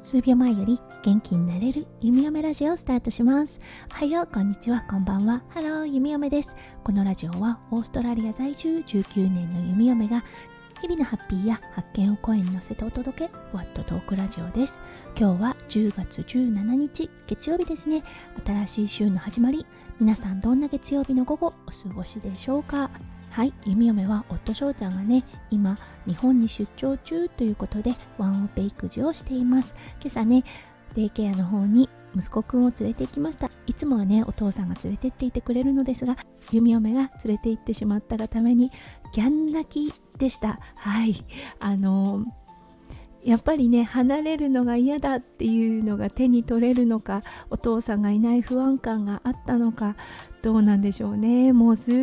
数秒前より元気になれるゆみよめラジオをスタートします。おはようこんにちはこんばんは。ハローゆみよめです。このラジオはオーストラリア在住19年のゆみよめが日々のハッピーや発見を声に乗せてお届けワットトークラジオです。今日は10月17日月曜日ですね。新しい週の始まり。皆さんどんな月曜日の午後お過ごしでしょうか？はいゆみよめは夫翔ちゃんがね今日本に出張中ということでワンオペ育児をしています。今朝ねデイケアの方に息子くんを連れて行きました。いつもはねお父さんが連れてっていてくれるのですが弓嫁が連れて行ってしまったがためにギャン泣きでした。はい。あのーやっぱりね離れるのが嫌だっていうのが手に取れるのかお父さんがいない不安感があったのかどうなんでしょうね。もうすっ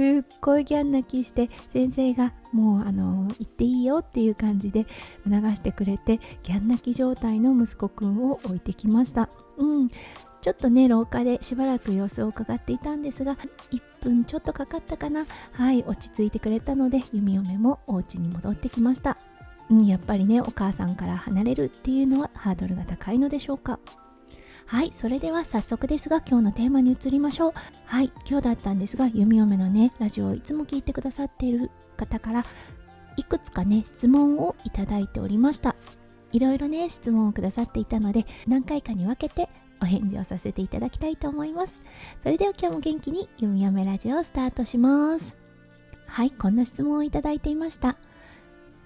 ごいギャン泣きして先生がもうあの行っていいよっていう感じで促してくれてギャン泣き状態の息子くんを置いてきました。うん。ちょっとね廊下でしばらく様子を伺っていたんですが1分ちょっとかかったかな。はい落ち着いてくれたので弓嫁もお家に戻ってきました。うん、やっぱりねお母さんから離れるっていうのはハードルが高いのでしょうか。はいそれでは早速ですが今日のテーマに移りましょう。はい今日だったんですが弓嫁のねラジオをいつも聞いてくださっている方からいくつかね質問をいただいておりました。いろいろね質問をくださっていたので何回かに分けてお返事をさせていただきたいと思います。それでは今日も元気に弓嫁ラジオをスタートします。はいこんな質問をいただいていました。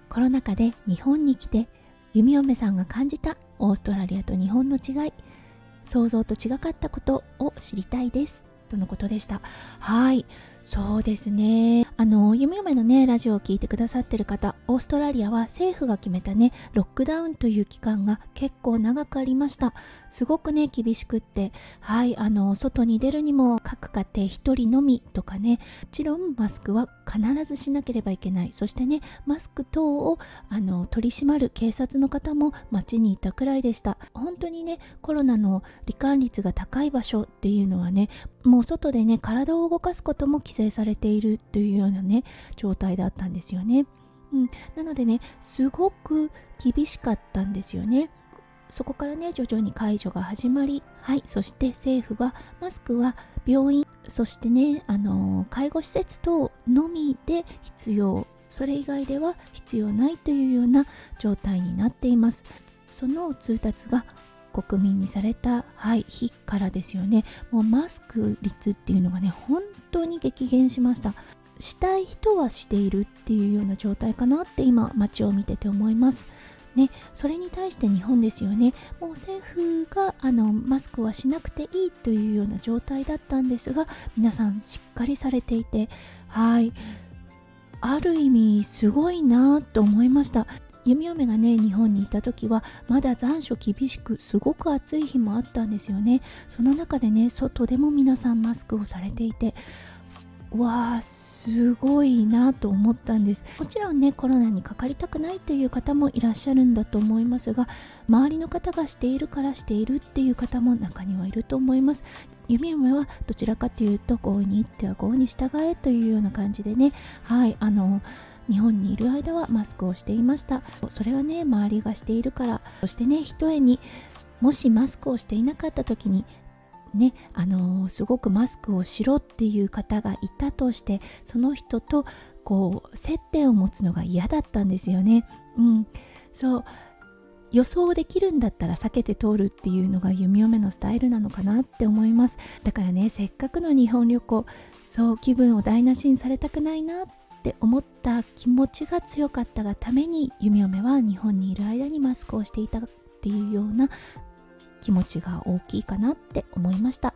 コロナ禍で日本に来て弓嫁さんが感じたオーストラリアと日本の違い想像と違かったことを知りたいです。とのことでした。はい。そうですね。あの弓嫁のねラジオを聞いてくださってる方オーストラリアは政府が決めたねロックダウンという期間が結構長くありました。すごくね厳しくってはいあの外に出るにも各家庭1人のみとかねもちろんマスクは必ずしなければいけない。そしてねマスク等をあの取り締まる警察の方も街にいたくらいでした。本当にねコロナの罹患率が高い場所っていうのはねもう外でね体を動かすことも規制されているというようなね状態だったんですよね。うん、なのでねすごく厳しかったんですよね。そこからね徐々に解除が始まりはい。そして政府はマスクは病院そしてねあの介護施設等のみで必要。それ以外では必要ないというような状態になっています。その通達が国民にされた、はい、日からですよね。もうマスク率っていうのがね本当に激減しました。したい人はしているっていうような状態かなって今街を見てて思います。ね、それに対して日本ですよね。もう政府があのマスクはしなくていいというような状態だったんですが皆さんしっかりされていてはい。ある意味すごいなと思いました。弓嫁がね日本にいた時はまだ残暑厳しくすごく暑い日もあったんですよね。その中でね外でも皆さんマスクをされていてわあすごいなと思ったんです。もちろんねコロナにかかりたくないという方もいらっしゃるんだと思いますが周りの方がしているからしているっていう方も中にはいると思います。弓嫁はどちらかというと豪に行っては豪に従えというような感じでね。はいあの日本にいる間はマスクをしていました。それはね周りがしているからそしてねひとえにもしマスクをしていなかった時にねあのー、すごくマスクをしろっていう方がいたとしてその人とこう接点を持つのが嫌だったんですよね。うん、そう。予想できるんだったら避けて通るっていうのが弓嫁のスタイルなのかなって思います。だからねせっかくの日本旅行そう気分を台無しにされたくないなって思った気持ちが強かったがために弓嫁は日本にいる間にマスクをしていたっていうような気持ちが大きいかなって思いました。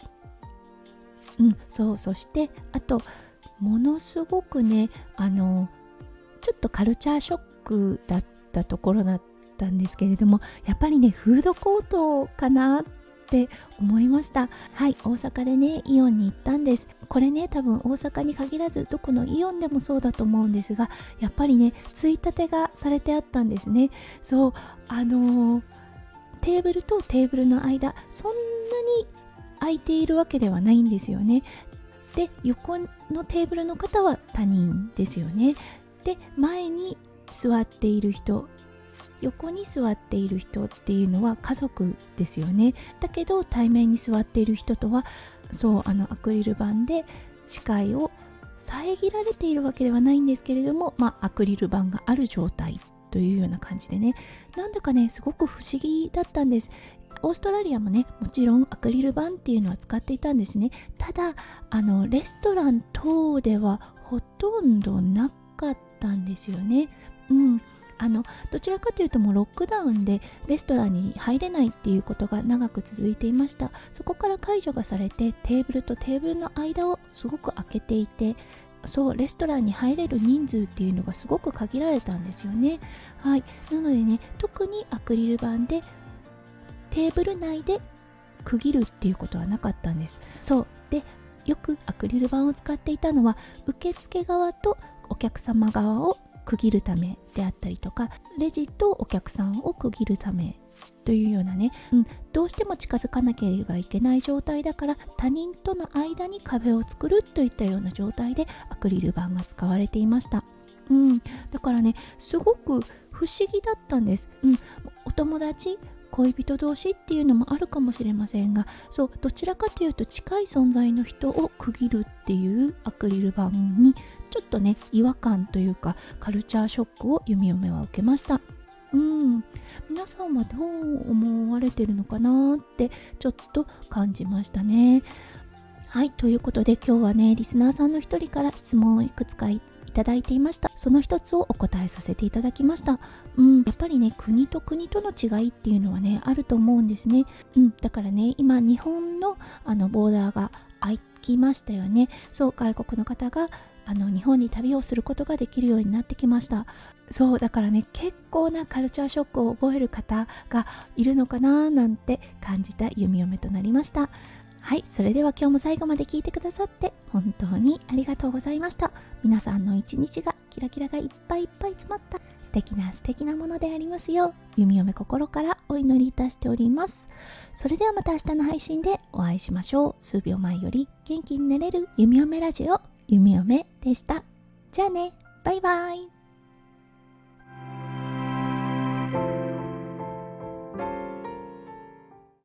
うんそうそしてあとものすごくねあのちょっとカルチャーショックだったところだったんですけれどもやっぱりねフードコートかなって思いました。はい大阪でねイオンに行ったんです。これね多分大阪に限らずどこのイオンでもそうだと思うんですがやっぱりねついたてがされてあったんですね。そうあのーテーブルとテーブルの間そんなに空いているわけではないんですよね。で横のテーブルの方は他人ですよね。で前に座っている人横に座っている人っていうのは家族ですよね。だけど対面に座っている人とはそうあのアクリル板で視界を遮られているわけではないんですけれども、まあ、アクリル板がある状態。というような感じでね。なんだかねすごく不思議だったんです。オーストラリアもねもちろんアクリル板っていうのは使っていたんですね。ただあのレストラン等ではほとんどなかったんですよね。うん。あのどちらかというともうロックダウンでレストランに入れないっていうことが長く続いていました。そこから解除がされてテーブルとテーブルの間をすごく開けていてそうレストランに入れる人数っていうのがすごく限られたんですよね。はい。なのでね特にアクリル板でテーブル内で区切るっていうことはなかったんです。そう。でよくアクリル板を使っていたのは受付側とお客様側を区切るためであったりとかレジとお客さんを区切るためというようなね、うん、どうしても近づかなければいけない状態だから他人との間に壁を作るといったような状態でアクリル板が使われていました。うん、だからねすごく不思議だったんです。うん、お友達恋人同士っていうのもあるかもしれませんがそうどちらかというと近い存在の人を区切るっていうアクリル板にちょっとね違和感というかカルチャーショックを弓嫁は受けました。うん。皆さんはどう思われてるのかなってちょっと感じましたね。はいということで今日はねリスナーさんの一人から質問をいくつかいただいていました。その一つをお答えさせていただきました。うん。やっぱりね国と国との違いっていうのはねあると思うんですね。うん。だからね今日本のあのボーダーが開きましたよね。そう外国の方があの日本に旅をすることができるようになってきましたそうだからね結構なカルチャーショックを覚える方がいるのかななんて感じた弓嫁となりましたはい、それでは今日も最後まで聞いてくださって本当にありがとうございました。皆さんの一日がキラキラがいっぱいいっぱい詰まった素敵な素敵なものでありますよう、弓嫁心からお祈りいたしております。それではまた明日の配信でお会いしましょう。数秒前より元気になれる弓嫁ラジオ、夢嫁でした。じゃあね、バイバイ。